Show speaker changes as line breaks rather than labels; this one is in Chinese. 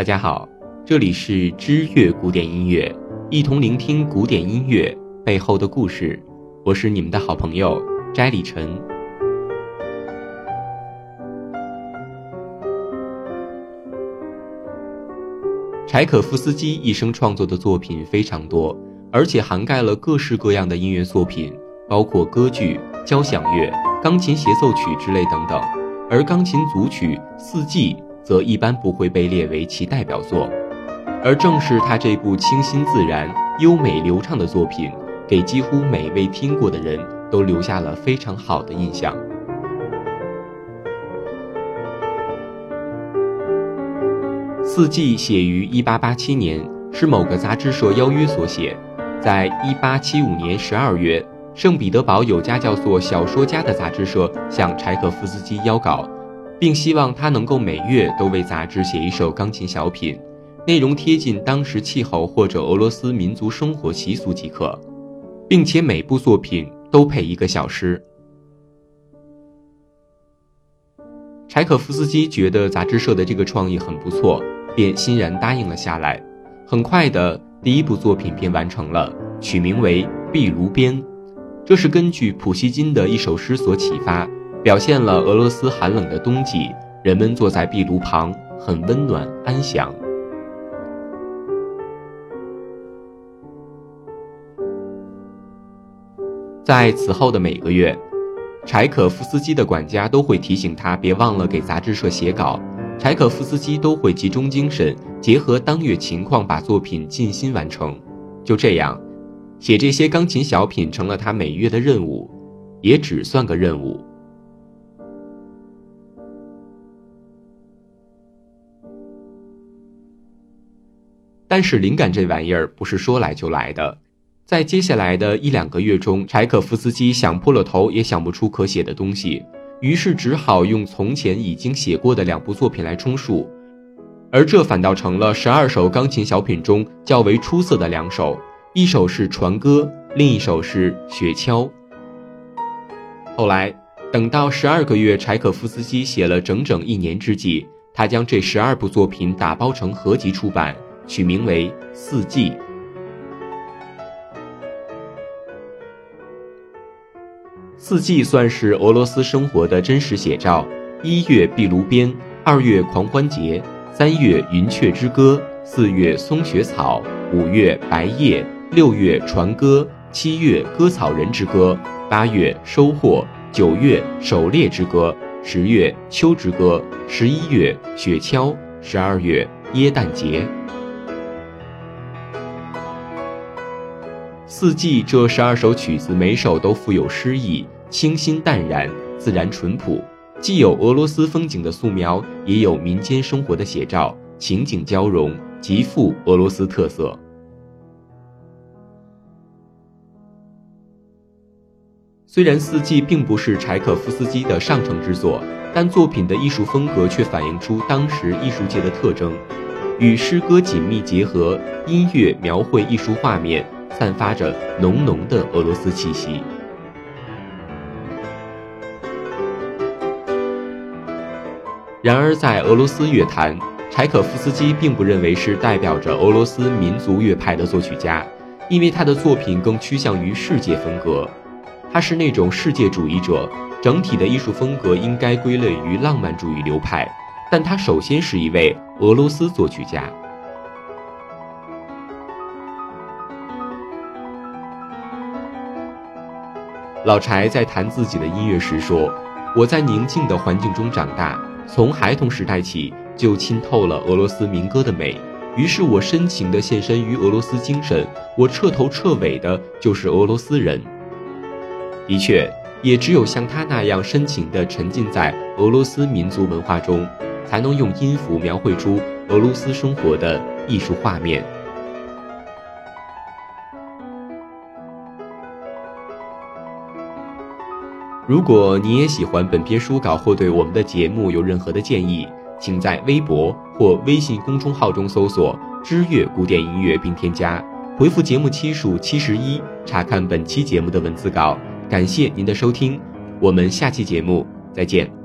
大家好，这里是知乐古典音乐，一同聆听古典音乐背后的故事。我是你们的好朋友斋里晨。柴可夫斯基一生创作的作品非常多，而且涵盖了各式各样的音乐作品，包括歌剧、交响乐、钢琴协奏曲之类等等。而钢琴组曲《四季》则一般不会被列为其代表作，而正是他这部清新自然、优美流畅的作品，给几乎每位听过的人都留下了非常好的印象。《四季》写于1887年，是某个杂志社邀约所写。在1875年12月，圣彼得堡有家叫做《小说家》的杂志社向柴可夫斯基邀稿，并希望他能够每月都为杂志写一首钢琴小品，内容贴近当时气候或者俄罗斯民族生活习俗即可，并且每部作品都配一个小诗。柴可夫斯基觉得杂志社的这个创意很不错。便欣然答应了下来。很快的，第一部作品便完成了，取名为《壁炉边》。这是根据普希金的一首诗所启发，表现了俄罗斯寒冷的冬季，人们坐在壁炉旁，很温暖安详。在此后的每个月，柴可夫斯基的管家都会提醒他，别忘了给杂志社写稿。柴可夫斯基都会集中精神，结合当月情况，把作品尽心完成。就这样，写这些钢琴小品成了他每月的任务，也只算个任务。但是灵感这玩意儿不是说来就来的，在接下来的一两个月中，柴可夫斯基想破了头也想不出可写的东西。于是只好用从前已经写过的两部作品来充数，而这反倒成了十二首钢琴小品中较为出色的两首，一首是《船歌》，另一首是《雪橇》。后来，等到十二个月，柴可夫斯基写了整整一年之际，他将这十二部作品打包成合集出版，取名为《四季》。四季算是俄罗斯生活的真实写照。一月壁炉边，二月狂欢节，三月云雀之歌，四月松雪草，五月白叶，六月船歌，七月割草人之歌，八月收获，九月狩猎之歌，十月秋之歌，十一月雪橇，十二月耶诞节。四季这十二首曲子，每首都富有诗意，清新淡然，自然淳朴，既有俄罗斯风景的素描，也有民间生活的写照，情景交融，极富俄罗斯特色。虽然四季并不是柴可夫斯基的上乘之作，但作品的艺术风格却反映出当时艺术界的特征，与诗歌紧密结合，音乐描绘艺术画面。散发着浓浓的俄罗斯气息。然而，在俄罗斯乐坛，柴可夫斯基并不认为是代表着俄罗斯民族乐派的作曲家，因为他的作品更趋向于世界风格。他是那种世界主义者，整体的艺术风格应该归类于浪漫主义流派。但他首先是一位俄罗斯作曲家。老柴在谈自己的音乐时说：“我在宁静的环境中长大，从孩童时代起就浸透了俄罗斯民歌的美。于是我深情地献身于俄罗斯精神，我彻头彻尾的就是俄罗斯人。的确，也只有像他那样深情地沉浸在俄罗斯民族文化中，才能用音符描绘出俄罗斯生活的艺术画面。”如果你也喜欢本篇书稿，或对我们的节目有任何的建议，请在微博或微信公众号中搜索“知乐古典音乐”并添加，回复节目期数七十一，查看本期节目的文字稿。感谢您的收听，我们下期节目再见。